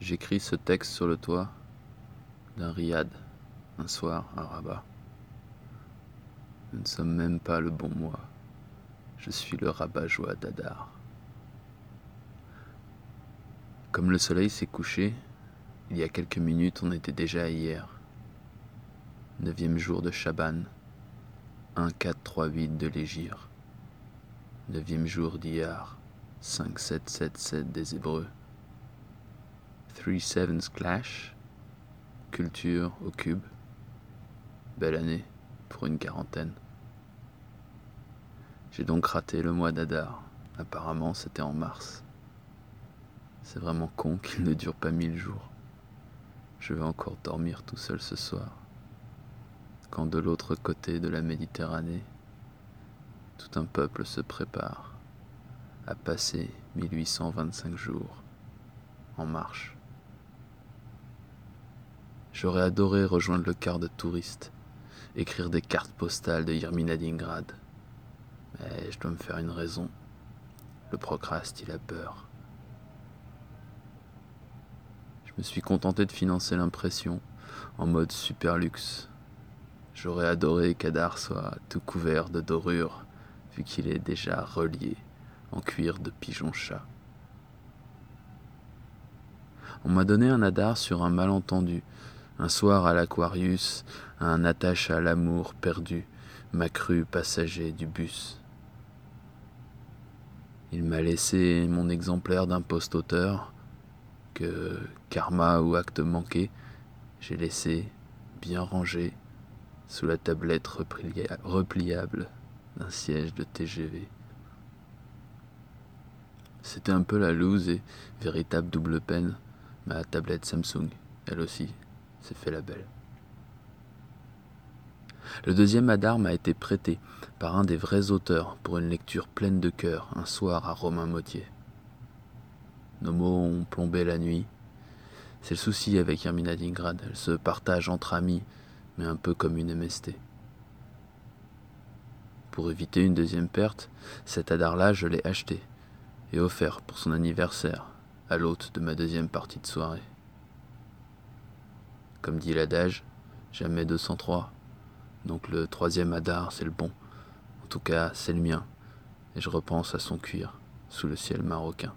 J'écris ce texte sur le toit d'un riad, un soir à Rabat. Nous ne sommes même pas le bon mois. Je suis le rabat-joie d'Adar. Comme le soleil s'est couché, il y a quelques minutes, on était déjà hier. Neuvième jour de Chaban, 1, 4, 3, 8 de l'Égir. Neuvième jour d'Iyar, 5, 7, 7, 7 des Hébreux. Three Sevens Clash, culture au cube. Belle année pour une quarantaine. J'ai donc raté le mois d'Adar. Apparemment, c'était en mars. C'est vraiment con qu'il ne dure pas mille jours. Je vais encore dormir tout seul ce soir. Quand de l'autre côté de la Méditerranée, tout un peuple se prépare à passer 1825 jours en marche. J'aurais adoré rejoindre le quart de touristes, écrire des cartes postales de Yerminadingrad. Mais je dois me faire une raison. Le procrast, il a peur. Je me suis contenté de financer l'impression en mode super luxe. J'aurais adoré qu'Adar soit tout couvert de dorures, vu qu'il est déjà relié en cuir de pigeon-chat. On m'a donné un Adar sur un malentendu un soir à l'Aquarius, un attache à l'amour perdu, m'a cru passager du bus. Il m'a laissé mon exemplaire d'un post-auteur que, karma ou acte manqué, j'ai laissé bien rangé sous la tablette repliable d'un siège de TGV. C'était un peu la loose et véritable double peine, ma tablette Samsung, elle aussi, c'est fait la belle. Le deuxième Adar m'a été prêté par un des vrais auteurs pour une lecture pleine de cœur un soir à Romain Motier. Nos mots ont plombé la nuit. C'est le souci avec Hermina Dingrad, elle se partage entre amis, mais un peu comme une MST. Pour éviter une deuxième perte, cet Adar-là, je l'ai acheté et offert pour son anniversaire à l'hôte de ma deuxième partie de soirée. Comme dit l'adage, jamais 203. Donc le troisième Hadar, c'est le bon. En tout cas, c'est le mien. Et je repense à son cuir, sous le ciel marocain.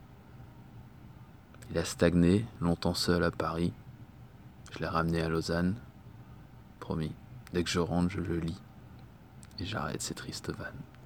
Il a stagné, longtemps seul à Paris. Je l'ai ramené à Lausanne. Promis, dès que je rentre, je le lis. Et j'arrête ces tristes vannes.